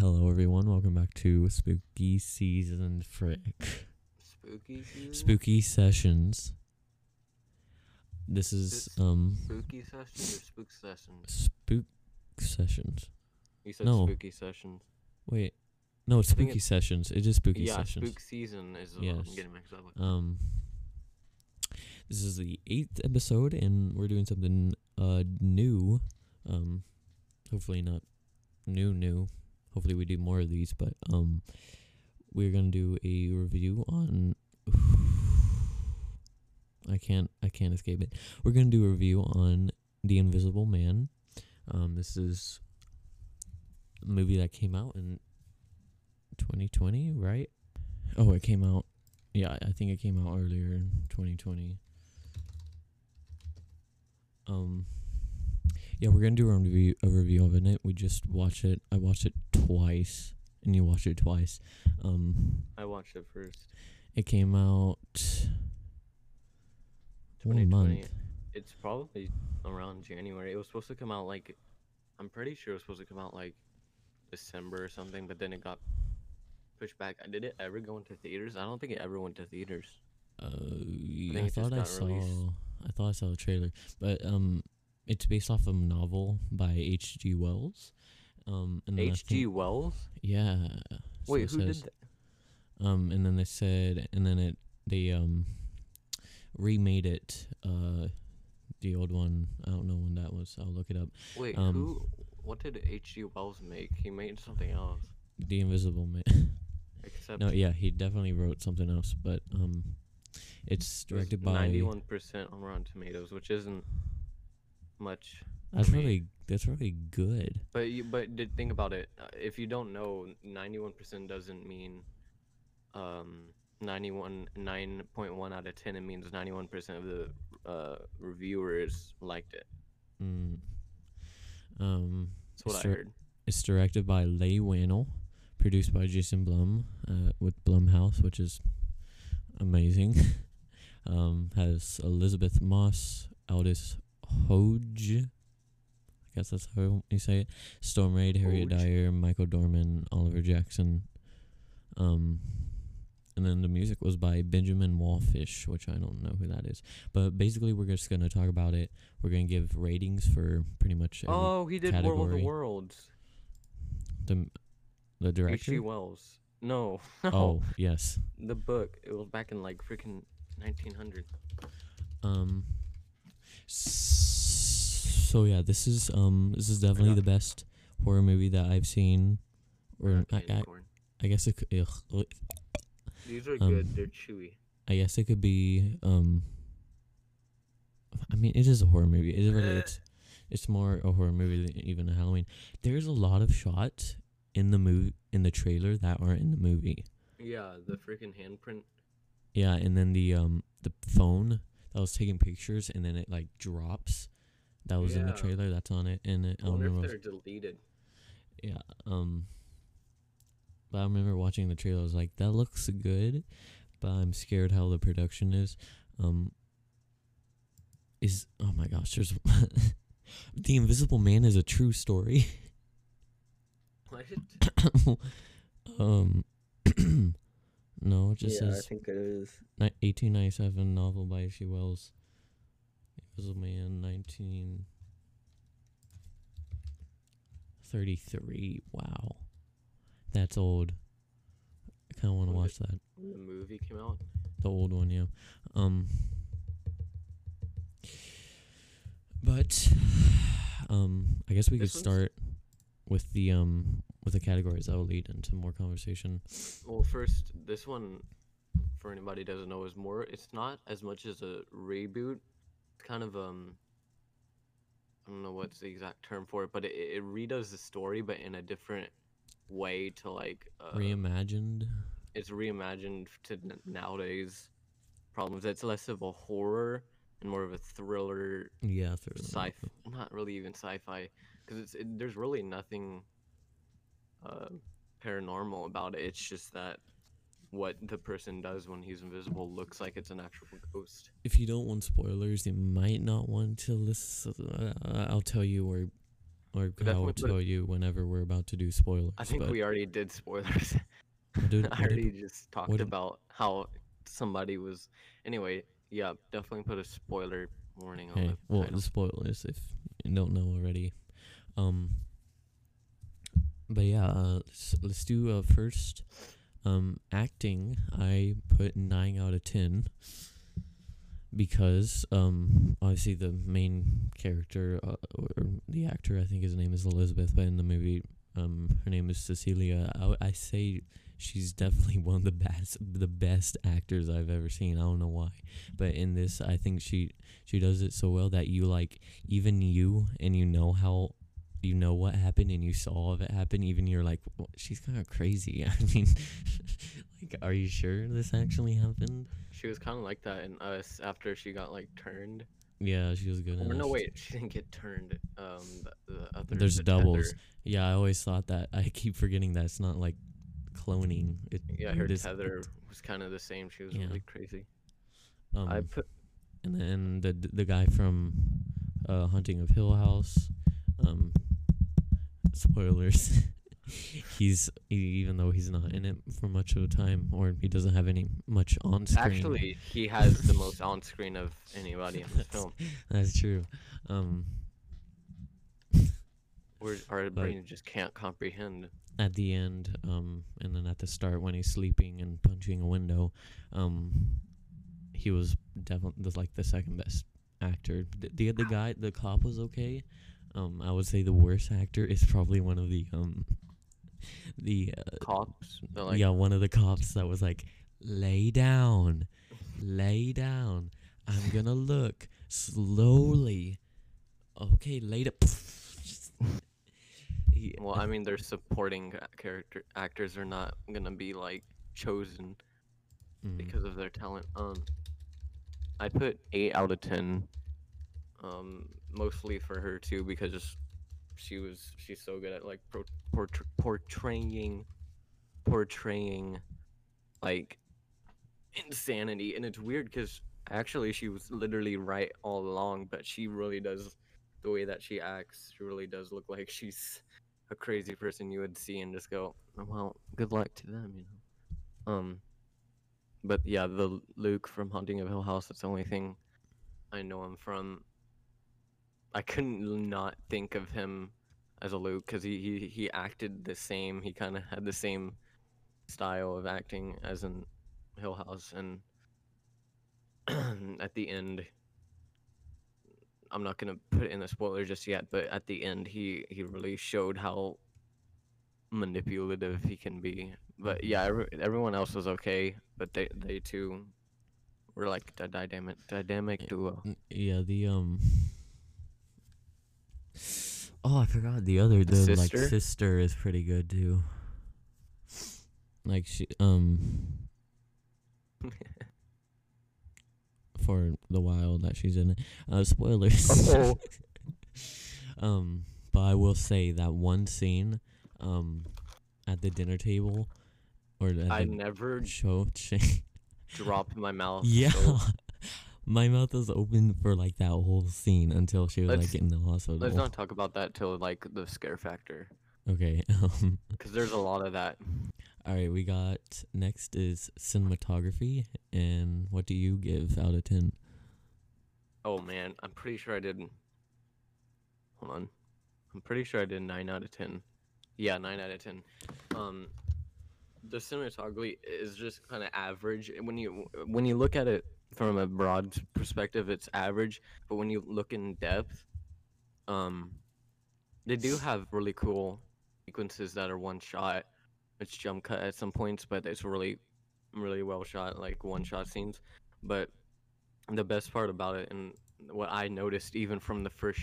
Hello, everyone. Welcome back to Spooky Season Frick. Spooky season? Spooky Sessions. This is um Spooky sessions or spook sessions? Spook Sessions. You said No. spooky sessions. Wait, no, it's I think Spooky it's- Sessions. It is Spooky yeah, Sessions. spook season is what Yes. I'm getting mixed up with. Um, this is the eighth episode, and we're doing something uh new. Um, hopefully not new new. Hopefully we do more of these, but um, we're gonna do a review on. I can't I can't escape it. We're gonna do a review on The Invisible Man. Um, this is a movie that came out in 2020, right? Oh, it came out yeah, I think it came out earlier in 2020. Um, yeah, we're gonna do a review a review of it. We just watched it. I watched it twice, and you watched it twice. Um, I watched it first. it came out one 2020. month. It's probably around January. It was supposed to come out like, I'm pretty sure it was supposed to come out like December or something, but then it got pushed back. Did it ever go into theaters? I don't think it ever went to theaters. Uh, I, just thought I saw. released. I thought I saw a trailer, but um, it's based off of a novel by H. G. Wells. Um, and H.G. Wells? Yeah. so Wait, it who did that? Um, and then they said, and then it they um remade it. Uh, the old one. I don't know when that was. I'll look it up. Wait, um, who? What did H.G. Wells make? He made something else. The Invisible Man. Except no, yeah, he definitely wrote something else, but um, it's directed by. 91% on Rotten Tomatoes, which isn't much. That's really that's really good. But you, but did, think about it. uh, If you don't know, 91% doesn't mean um 91 9.1 out of 10. It means 91% of the uh, reviewers liked it. Mm. Um, That's what I heard. it's directed by Leigh Whannell, produced by Jason Blum, uh, with Blumhouse, which is amazing. um, has Elisabeth Moss, Aldis Hodge, I guess that's how you say it. Storm Reid, Harriet Hodge. Dyer, Michael Dorman, Oliver Jackson. Um, and then the music was by Benjamin Wallfisch, which I don't know who that is. But basically, we're just gonna talk about it. We're gonna give ratings for pretty much Oh, he did War of the Worlds. the the director. H.G. Wells. No. Oh yes. The book. It was back in like freaking 1900. Um. So yeah, this is um this is definitely the best horror movie that I've seen, or I, I. I guess it could. Ugh, These are um, good. They're chewy. I guess it could be um. I mean, it is a horror movie. It is really it's it's more a horror movie than even a Halloween. There's a lot of shots in the movie in the trailer that aren't in the movie. Yeah, the freaking handprint. Yeah, and then the um the phone that was taking pictures and then it like drops. That was in the trailer. That's on it, and it, I I wonder if they're deleted. Yeah. Um. But I remember watching the trailer. I was like, "That looks good," but I'm scared how the production is. Um. Is oh my gosh, there's the Invisible Man is a true story. What? um. no, it just yeah, I says think it is. Ni- 1897 novel by H.G. Wells. Invisible Man, 1933. Wow. That's old. I kind of want to Was watch that. When the movie came out. The old one, yeah. Um. But, um, I guess we could This one's- start with the um with the categories that will lead into more conversation. Well, first, this one, for anybody who doesn't know, is more. It's not as much as a reboot. It's kind of um. I don't know what's the exact term for it, but it, it redoes the story, but in a different way to like. Uh, Reimagined. it's reimagined to n- nowadays problems. It's less of a horror and more of a thriller Yeah. for- sci not really even sci-fi because it's it, there's really nothing uh, paranormal about it it's just that what the person does when he's invisible looks like it's an actual ghost if you don't want spoilers, you might not want to listen. Uh, I'll tell you where or I'll it- tell you whenever we're about to do spoilers. I think we already did spoilers. did- I what did already just talked did- about how somebody was. Anyway, yeah, definitely put a spoiler warning on Okay, the well, the spoilers if you don't know already. Um, but yeah, uh, let's, let's do uh, first. Um, acting, I put nine out of ten because um, obviously the main character uh, or the actor, I think his name is Elisabeth, but in the movie, um, her name is Cecilia. I say she's definitely one of the best, the best actors I've ever seen. I don't know why, but in this, I think she she does it so well that you like even you and you know how you know what happened and you saw it happen even you're like "Wha- she's kind of crazy i mean like are you sure this actually happened She was kind of like that in Us after she got like turned. yeah she was good Or no, wait, she didn't get turned. Um, the, the other. There's the doubles. tether- yeah i always thought that i keep forgetting that it's not like cloning it Yeah, her this- tether was kind of the same. She was Yeah. really crazy. um, I put and then the the guy from uh haunting of hill house um spoilers. He's even though he's not in it for much of the time or he doesn't have any much on screen. Actually he has the most on screen of anybody in the film. that's true. Um We're, our brain just can't comprehend. at the end um and then at the start when he's sleeping and punching a window um he was definitely like the second best actor. The, the the guy the cop was okay um i would say the worst actor is probably one of the um the uh, Cops, like, yeah one of the cops that was like lay down lay down. I'm gonna look slowly. Okay lay down. He- well, I mean, their supporting character actors are not gonna be like chosen mm, because of their talent. Um, I put eight out of ten. Um, mostly for her too because she was she's so good at like pro- portray- portraying portraying like insanity. And it's weird because actually she was literally right all along but she really does the way that she acts she really does look like she's a crazy person you would see and just go "Oh, well good luck to them you know? Um but yeah the luke from haunting of hill house that's the only thing i know him from i couldn't not think of him as a luke because he, he he acted the same. He kind of had the same style of acting as in hill house and at the end i'm not gonna put it in the spoiler just yet but at the end he he really showed how manipulative he can be. But yeah every, everyone else was okay but they they too were like a dynamic dynamic duo. Yeah, the um. Oh, I forgot the other the, like sister? sister is pretty good too. Like she um for the while that she's in it. Uh, spoilers. Oh. um, but I will say that one scene, um, at the dinner table, or i the never show. dropped my mouth Yeah. so- My mouth was open for like that whole scene until she was Let's- like in the hospital. let's not talk about that till like the scare factor Okay. Um, because there's a lot of that all right, we got next is cinematography, and what do you give out of ten? Oh man, I'm pretty sure I did. Hold on, I'm pretty sure I did nine out of ten. Yeah, nine out of ten. Um, the cinematography is just kind of average. When you when you look at it from a broad perspective, it's average. But when you look in depth, um, they do have really cool sequences that are one shot. It's jump cut at some points, but it's really, really well shot, like one shot scenes. But the best part about it and what I noticed even from the first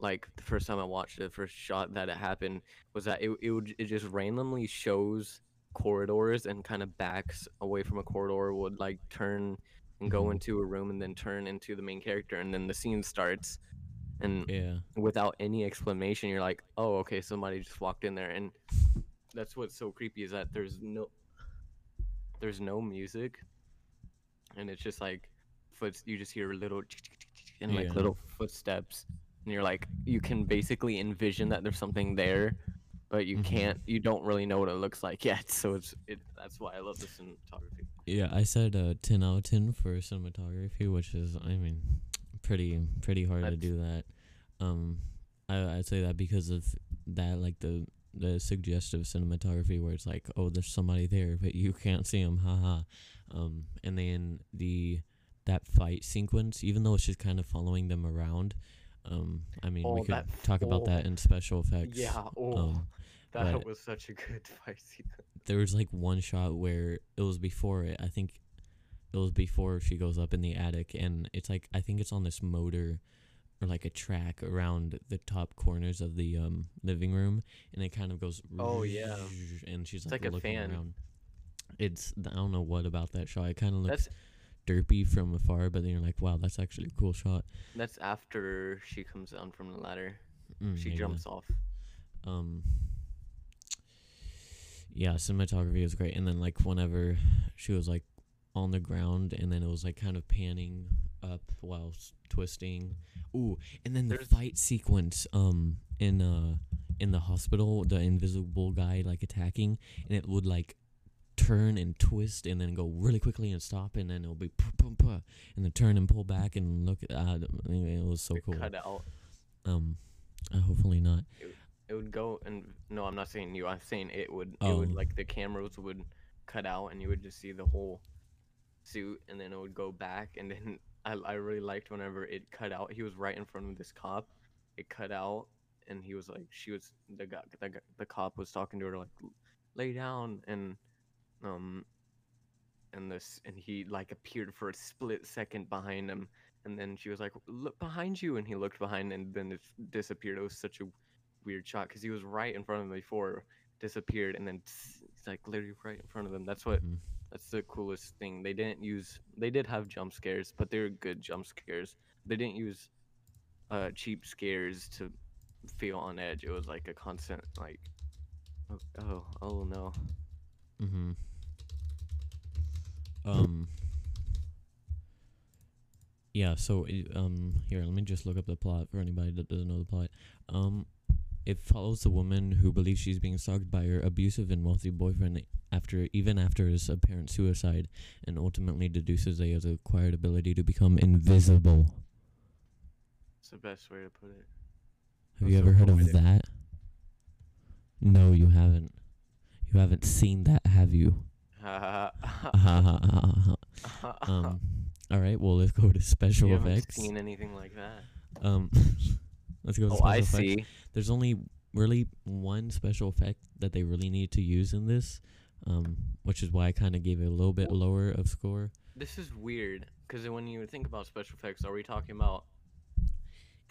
like the first time I watched it, first shot that it happened was that it it would it just randomly shows corridors and kind of backs away from a corridor would like turn and go Mhm. into a room and then turn into the main character and then the scene starts and Yeah. without any explanation you're like oh okay somebody just walked in there and that's what's so creepy is that there's no there's no music and it's just like foot you just hear little and like Yeah. little footsteps and you're like you can basically envision that there's something there, but you Mhm. can't. You don't really know what it looks like yet. So it's it. That's why I love the cinematography. Yeah, I said uh, 10 out of 10 for cinematography, which is, I mean, pretty pretty hard to do that. Um, I I'd say that because of that, like the the suggestive cinematography, where it's like, oh, there's somebody there, but you can't see them, haha. Um, and then the that fight sequence, even though it's just kind of following them around. Um, I mean, we Oh, could that talk about that in special effects. Yeah. Oh, Um, that but- was such a good fight sequence. there was like one shot where it was before it. I think it was before she goes up in the attic, and it's like I think it's on this motor or like a track around the top corners of the um living room, and it kind of goes. Oh, yeah. and she's It's like, like a looking fan. around. It's I don't know what about that shot. It kind of looks That's derpy from afar, but then you're like, wow, that's actually a cool shot. that's after she comes down from the ladder. Mm, She maybe. jumps off. um yeah cinematography was great. And then like whenever she was like on the ground and then it was like kind of panning up while s- twisting. Ooh and then the There's- fight sequence um in uh in the hospital the invisible guy like attacking and it would like turn and twist and then go really quickly and stop and then it'll be puh, puh, puh, and then turn and pull back and look at uh, it was so cool. Cut out. um uh, hopefully not. It would go and no, I'm not saying you. I'm saying it would. It Oh. would like the cameras would cut out and you would just see the whole suit, and then it would go back, and then I I really liked whenever it cut out. He was right in front of this cop. It cut out, and he was like, she was the guy, the, guy- the cop was talking to her like, lay down, and um, and this, and he like appeared for a split second behind him, and then she was like, look behind you, and he looked behind, and then it disappeared. It was such a weird shot because he was right in front of them before, disappeared, and then he's like literally right in front of them. That's what Mhm. that's the coolest thing. They didn't use they did have jump scares, but they're good jump scares. They didn't use uh cheap scares to feel on edge. It was like a constant like oh oh, oh no. Mm-hmm. Um. Yeah. So, um, here, let me just look up the plot for anybody that doesn't know the plot. Um, it follows a woman who believes she's being stalked by her abusive and wealthy boyfriend after, even after his apparent suicide, and ultimately deduces they has acquired ability to become invisible. It's the best way to put it. Have That's you so ever heard of poetic. that? No, you haven't. You haven't seen that, have you? um. All right. Well, let's go to special you haven't effects. seen anything like that. Um, let's go. To Oh, special I effects. see. There's only really one special effect that they really need to use in this, um, which is why I kind of gave it a little bit lower of score. This is weird because when you think about special effects, are we talking about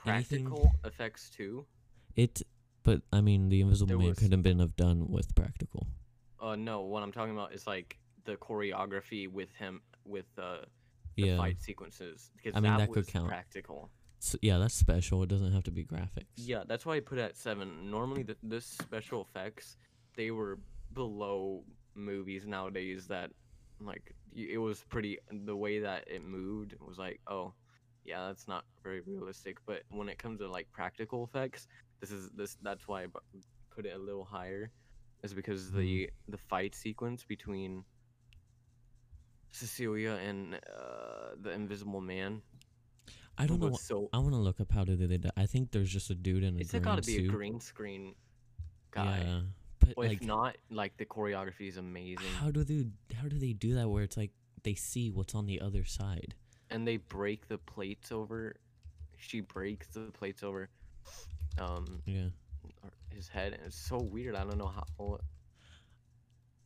Anything- practical effects too? It, but I mean, the Invisible It Man was- could have been have done with practical. Uh, no. What I'm talking about is like the choreography with him with uh, the Yeah. fight sequences because I mean, that, that could count. practical. So, yeah, that's special. It doesn't have to be graphics. Yeah, that's why I put it at seven. Normally, the, this special effects they were below movies nowadays that like it was pretty the way that it moved was like oh yeah that's not very realistic but when it comes to like practical effects this is this that's why i put it a little higher is because the the fight sequence between cecilia and uh the invisible man I don't know. what- so I want to look up how did they did that. I think there's just a dude in a it's green got to be suit. a green screen guy Yeah, but Well, like, if not, like the choreography is amazing, how do they how do they do that? Where it's like they see what's on the other side. and they break the plates over. She breaks the plates over, um, Yeah. his head, and it's so weird. I don't know how.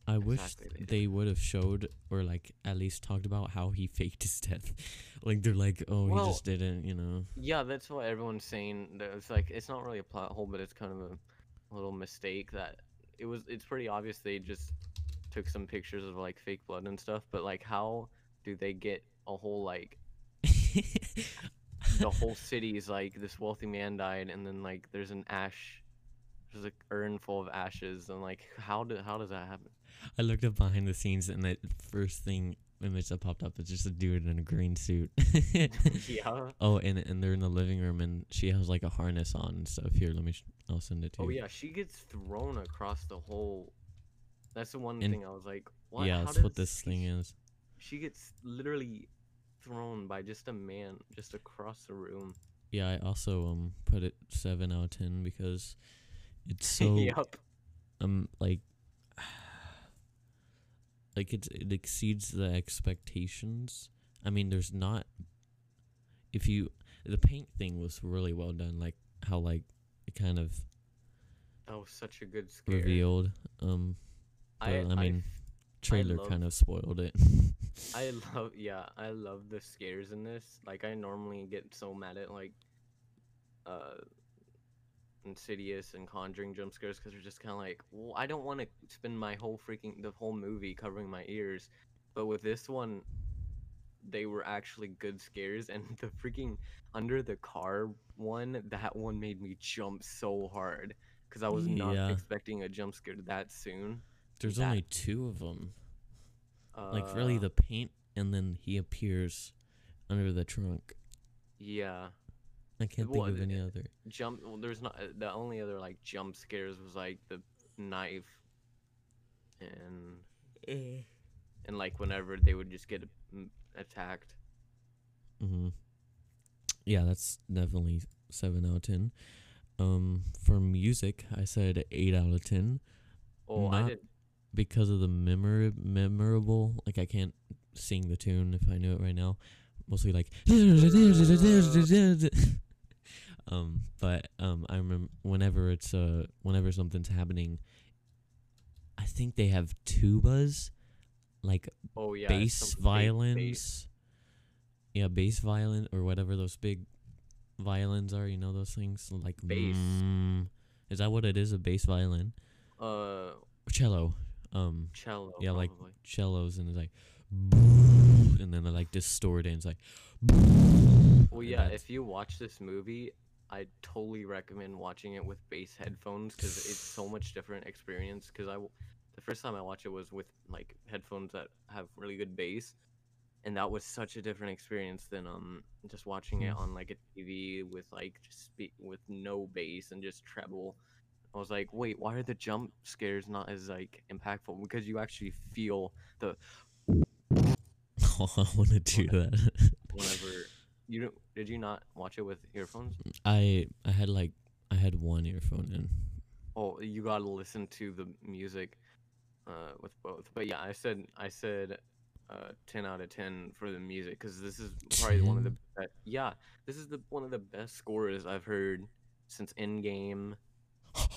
I wish Exactly, they would have showed or like at least talked about how he faked his death. like they're like, oh, Well- he just didn't, you know. Yeah, that's what everyone's saying. It's like it's not really a plot hole, but it's kind of a little mistake that it was. It's pretty obvious they just took some pictures of like fake blood and stuff. But like, how do they get a whole like the whole city is like this wealthy man died, and then like there's an ash There's a urn full of ashes, and like, how do how does that happen? I looked up behind the scenes, and the first thing image that popped up is just a dude in a green suit. yeah. oh, and and they're in the living room, and she has like a harness on and stuff. Here, let me. Sh- I'll send it to you. Oh yeah, she gets thrown across the whole. That's the one And- thing I was like, what? yeah, How that's what this he- thing is. She gets literally thrown by just a man just across the room. Yeah, I also um put it seven out of ten because it's so yep. um like like it's it exceeds the expectations. I mean, there's not if you the paint thing was really well done, like how like it kind of That was such a good scare. revealed. Um, I, but, I mean, f- trailer love- kind of spoiled it. I love yeah, I love the scares in this. Like I normally get so mad at like uh Insidious and Conjuring jump scares because they're just kind of like, well, I don't want to spend my whole freaking the whole movie covering my ears, but with this one, they were actually good scares, and the freaking under the car one, that one made me jump so hard because I was not Yeah. expecting a jump scare that soon. There's that- only two of them. Like really, Uh, the paint, and then he appears under the trunk. yeah. I can't think Well, of any other. jump well, there's not uh, the only other like jump scares was like the knife and and like whenever they would just get mm, attacked hmm Yeah, that's definitely seven out of ten. Um, for music, I said eight out of ten oh i Not- did because of the memor- memorable. Like I can't sing the tune if I knew it right now. Mostly like. Um, but um, I remember whenever it's uh, whenever something's happening. I think they have tubas, like oh yeah bass violins. bass. Yeah, bass violin or whatever those big violins are. You know those things like Bass. mm, is that what it is? A bass violin, uh cello. Um, cello Yeah, like- cellos and it's like, and then they're like distorted. And it's like, well yeah if you watch this movie i totally recommend watching it with bass headphones because it's so much different experience because I, the first time i watched it was with like headphones that have really good bass and that was such a different experience than um just watching it Hmm. on like a TV with like just speak with no bass and just treble. I was like, wait, why are the jump scares not as like impactful? Because you actually feel the oh, I want to do that. You did you not watch it with earphones? I I had like I had one earphone in. Oh, you gotta listen to the music uh, with both. But yeah, I said I said uh, ten out of ten for the music because this is probably one of the 10? be- yeah this is the one of the best scores I've heard since Endgame.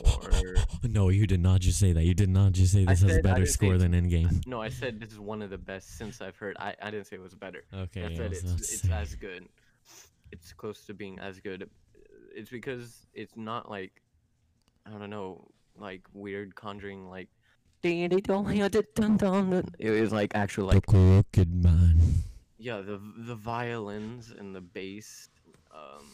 Or no, you did not just say that. You did not just say I this has a said- better score than Endgame. no, I said this is one of the best since I've heard. I, I didn't say it was better. Okay, I said it's it's as good. It's close to being as good. It's because it's not like I don't know, like weird conjuring like it was like actual like crooked man. yeah the the violins and the bass um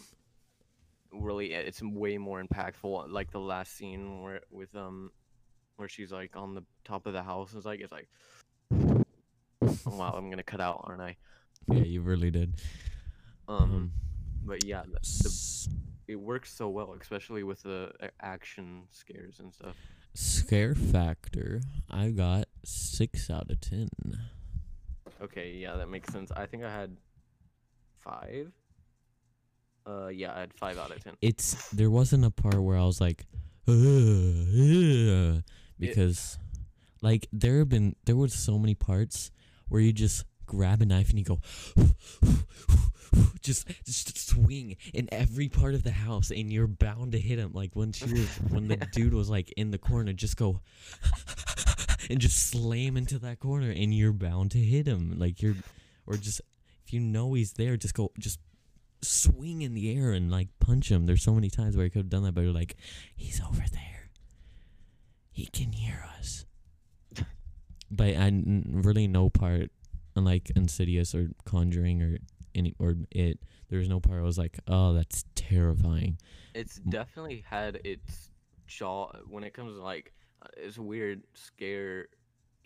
really it's way more impactful like the last scene where with um where she's like on the top of the house it's like it's like wow i'm gonna cut out aren't i Yeah, you really did. Um Um, but yeah the, the it works so well, especially with the action scares and stuff. scare factor. I got six out of ten. Okay, yeah, that makes sense. I think I had five. Uh, yeah, I had five out of ten. It's there wasn't a part where I was like, "Ugh, ugh," because like there have been there were so many parts where you just grab a knife and you go just just swing in every part of the house and you're bound to hit him. Like when she was when the dude was like in the corner just go and just slam into that corner and you're bound to hit him. Like you're or just if you know he's there just go just swing in the air and like punch him. There's so many times where I could have done that but you're like he's over there. He can hear us. But I n- really no part unlike Insidious or Conjuring or any or it there's no part I was like oh that's terrifying. It's definitely had its jaw when it comes to like uh, it's weird scare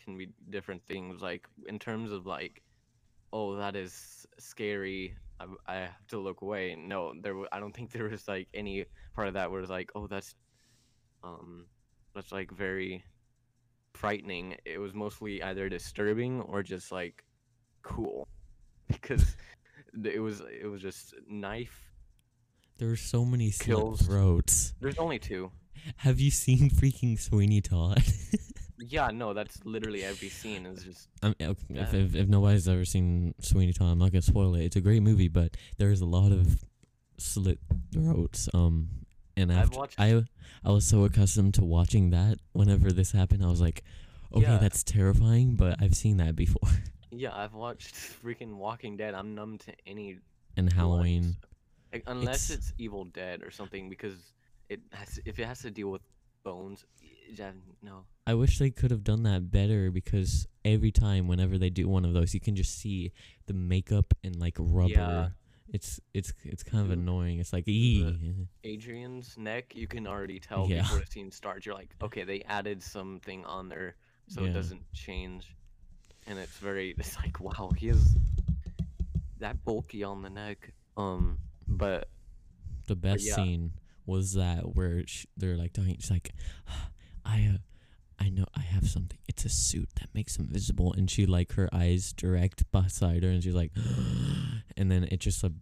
can be different things like in terms of like oh that is scary I, I have to look away. No there I don't think there was like any part of that where it's like oh that's um that's like very frightening. It was mostly either disturbing or just like cool because it was it was just knife There were so many slit throats. there's only two Have you seen freaking Sweeney Todd? yeah no that's literally every scene is just I mean, okay, if, Yeah. if if nobody's ever seen Sweeney Todd, I'm not gonna spoil it. It's a great movie, but there's a lot of slit throats. Um, and I've after watched- I I was so accustomed to watching that. Whenever this happened, I was like, okay, Yeah. that's terrifying, but I've seen that before. Yeah, I've watched freaking Walking Dead. I'm numb to any and Halloween. like, unless It's- it's Evil Dead or something, because it has if it has to deal with bones. Yeah, no. I wish they could have done that better because every time, whenever they do one of those, you can just see the makeup and like rubber. Yeah. It's it's it's kind of The- annoying. It's like ee. Adrian's neck, you can already tell Yeah. before the scene starts. You're like, okay, they added something on there, so Yeah. it doesn't change, and it's very. It's like, wow, he is that bulky on the neck. Um, but the best yeah. scene was that where sh- they're like talking. She's like, I, uh, I know I have something. It's a suit that makes him visible, and she like her eyes direct beside her, and she's like, and then it's just a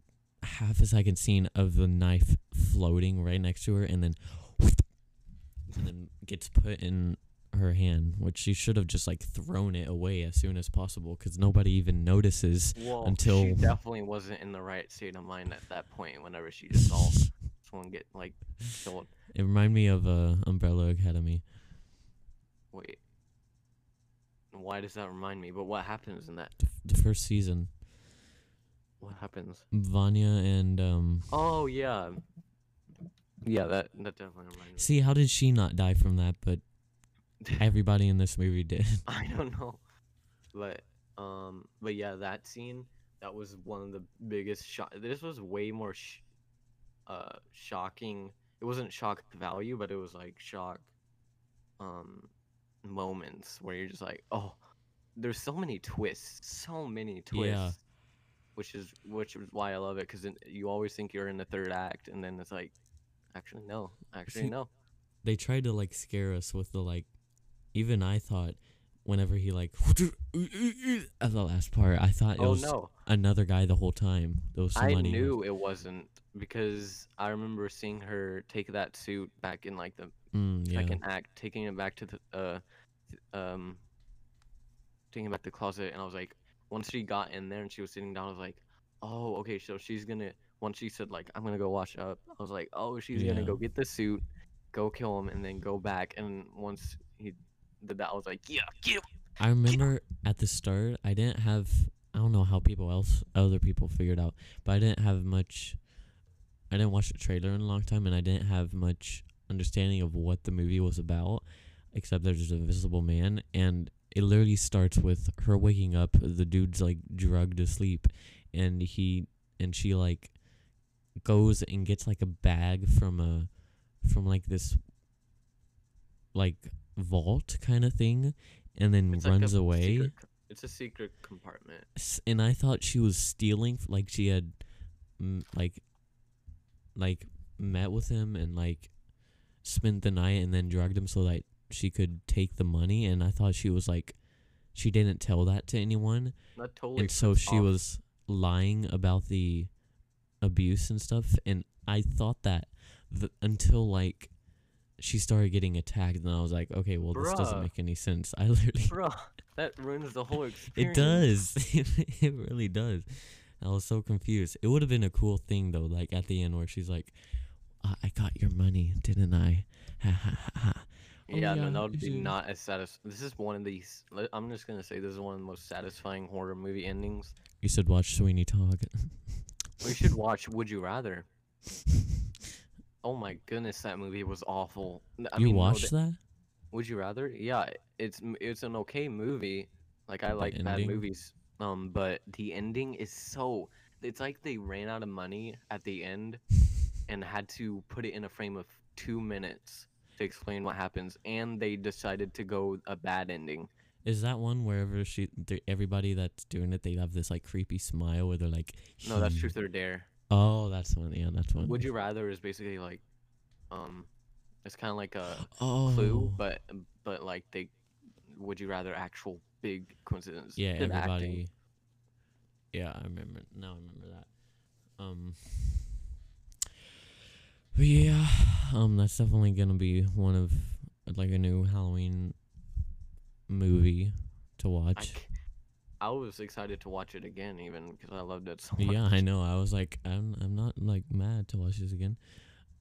half a second scene of the knife floating right next to her, and then, and then gets put in her hand, which she should have just like thrown it away as soon as possible, because nobody even notices. well, Until- she definitely wasn't in the right state of mind at that point. Whenever she just saw someone get like killed. It reminded me of uh, Umbrella Academy. Wait. Why does that remind me? But what happens in that? the, the first season. What happens? Vanya and um Oh yeah. Yeah, that that definitely reminds me. see how did she not die from that but everybody in this movie did. I don't know, but um, but yeah, that scene that was one of the biggest shock. This was way more sh- uh shocking. It wasn't shock value, but it was like shock um moments where you're just like, oh, there's so many twists, so many twists. Yeah. Which is which is why I love it because you always think you're in the third act, and then it's like, actually no, actually See, no. they tried to like scare us with the like even I thought whenever he like at the last part, I thought it Oh was no, another guy the whole time. There was I knew it wasn't because I remember seeing her take that suit back in like the mm, yeah. second act, taking it back to the uh, um, taking it back to the closet, and I was like, once she got in there and she was sitting down, I was like, oh, okay, so she's gonna. Once she said like, I'm gonna go wash up, I was like, oh, she's gonna go get the suit, go kill him, and then go back. And once he did that, I was like, yeah, get him. I remember at the start, I didn't have. I don't know how people else, other people figured out, but I didn't have much. I didn't watch the trailer in a long time, and I didn't have much understanding of what the movie was about, except there's an invisible man, and it literally starts with her waking up. The dude's like drugged to sleep, and he and she like goes and gets like a bag from a from like this like vault kind of thing and then It's like runs away secret it's a secret compartment. And I thought she was stealing, like she had, like, like met with him and like spent the night and then drugged him so that she could take the money. And I thought she was like, she didn't tell that to anyone, That totally. and so she off- was lying about the abuse and stuff. And I thought that th- until like she started getting attacked, and I was like, okay, well this doesn't make any sense. I literally Bruh, that ruins the whole experience. it does. it really does. I was so confused. It would have been a cool thing though, like at the end where she's like, "I I got your money, didn't I?" Ha ha ha. Oh Yeah, no, that would be not as satisfying. This is one of these. I'm just gonna say this is one of the most satisfying horror movie endings. You should watch Sweeney Todd. We should watch Would You Rather. Oh my goodness, that movie was awful. I you mean, watched the- that? Would You Rather? Yeah, it's it's an okay movie. Like I The like bad movies. Um, but the ending is so. It's like they ran out of money at the end, and had to put it in a frame of two minutes. to explain what happens, and they decided to go a bad ending. Is that one wherever she, everybody that's doing it, they have this like creepy smile where they're like, No, that's "Hmm." Truth or Dare. Oh, that's one. Yeah, that's one. Would you rather is basically like, um, it's kind of like a Oh, clue, but but like they, would you rather actual big coincidence? yeah, than acting. everybody. Yeah, I remember. Now I remember that. Um. But yeah, um, that's definitely gonna be one of like a new Halloween movie to watch. I was excited to watch it again, even because I loved it so much. Yeah, I know. I was like, I'm I'm not like mad to watch this again.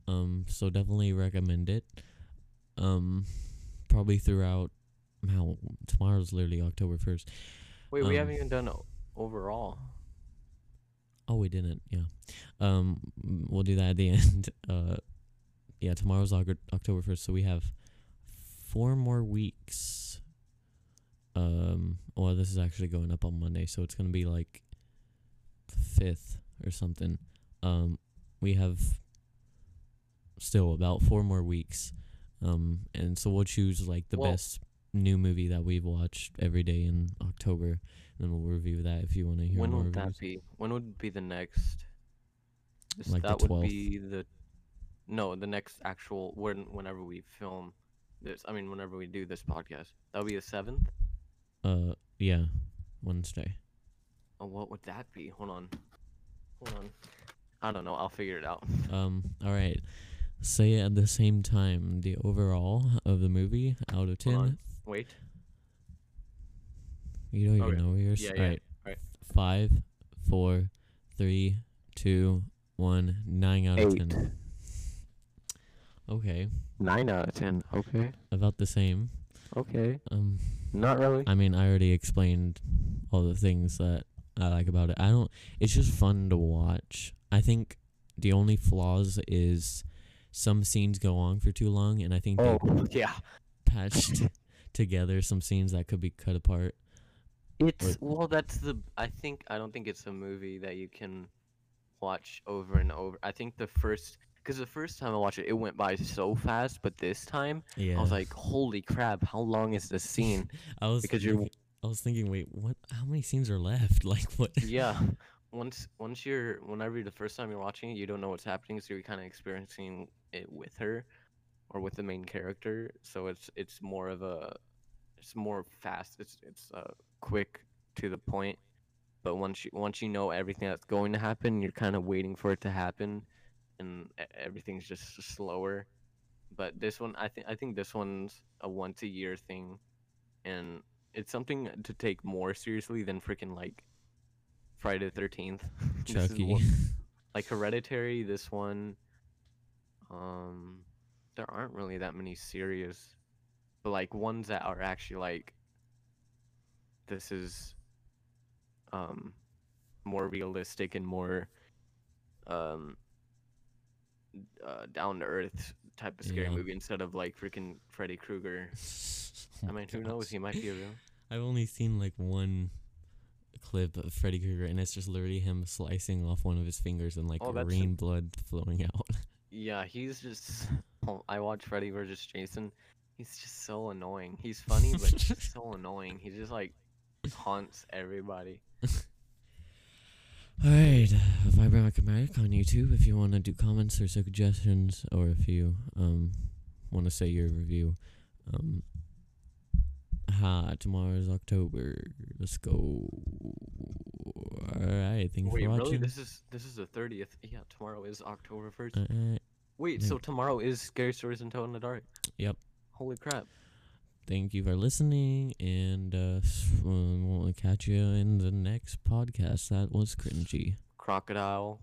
Um, so definitely recommend it. Um, probably throughout. How tomorrow's literally October first. Wait, we um, haven't even done o- overall. Oh, we didn't. Yeah. Um, we'll do that at the end. Uh, yeah, tomorrow's Oc- October first, so we have four more weeks. Um, well, this is actually going up on Monday, so it's gonna be like fifth or something. Um, we have still about four more weeks. Um, and so we'll choose like the Well- best new movie that we've watched every day in October, and then we'll review that if you want to hear When more would reviews. that be? When would be the next? Like that would be the. No, the next actual when whenever we film this. I mean, whenever we do this podcast, that would be the seventh. Uh, yeah, Wednesday. Oh, what would that be? Hold on, hold on. I don't know. I'll figure it out. Um, all right. Say at the same time the overall of the movie out of ten. Hold on. Wait. You don't even Okay. know yours. Yeah, All yeah. right. Alright. Five, four, three, two, one. Nine out of ten. Eight. Okay, Nine out of ten. Okay. about the same. Okay. Um, Not really. I mean, I already explained all the things that I like about it. I don't. It's just fun to watch. I think the only flaws is some scenes go on for too long, and I think they oh yeah. patched together some scenes that could be cut apart. It's well, that's the. I think I don't think it's a movie that you can watch over and over. I think the first, because the first time I watched it, it went by so fast, but this time Yeah, I was like, "Holy crap! How long is this scene?" I was because you're- thinking- I was thinking, wait, what? How many scenes are left? Like what? yeah. Once once you're whenever the first time you're watching it, you don't know what's happening, so you're kind of experiencing it with her, or with the main character. So it's it's more of a, it's more fast. It's it's uh quick to the point. But once you once you know everything that's going to happen, you're kind of waiting for it to happen, and everything's just slower. But this one, I think I think this one's a once a year thing, and it's something to take more seriously than freaking like Friday the Thirteenth. Chucky. like Hereditary. This one, um, there aren't really that many serious, but like ones that are actually like, this is, um, more realistic and more, um, uh, down to earth type of scary Yeah. movie instead of like freaking Freddy Krueger. Oh I mean, who knows? He might be a real. I've only seen like one clip of Freddy Krueger, and it's just literally him slicing off one of his fingers and like Oh, that's a- green blood flowing out. Yeah, he's just. oh, I watch Freddy versus Jason. He's just so annoying. He's funny, but just so annoying. He just like haunts everybody. Alright, uh, Chimeric on YouTube if you want to do comments or suggestions, or if you um want to say your review. Um, ha, tomorrow's October. Let's go. Alright, thank you Wait, for really? watching. This is this is the thirtieth. Yeah, tomorrow is October first. Alright, Wait, yeah. so tomorrow is Scary Stories and Told in the Dark. Yep. Holy crap! Thank you for listening, and uh, we'll catch you in the next podcast. That was cringy. Crocodile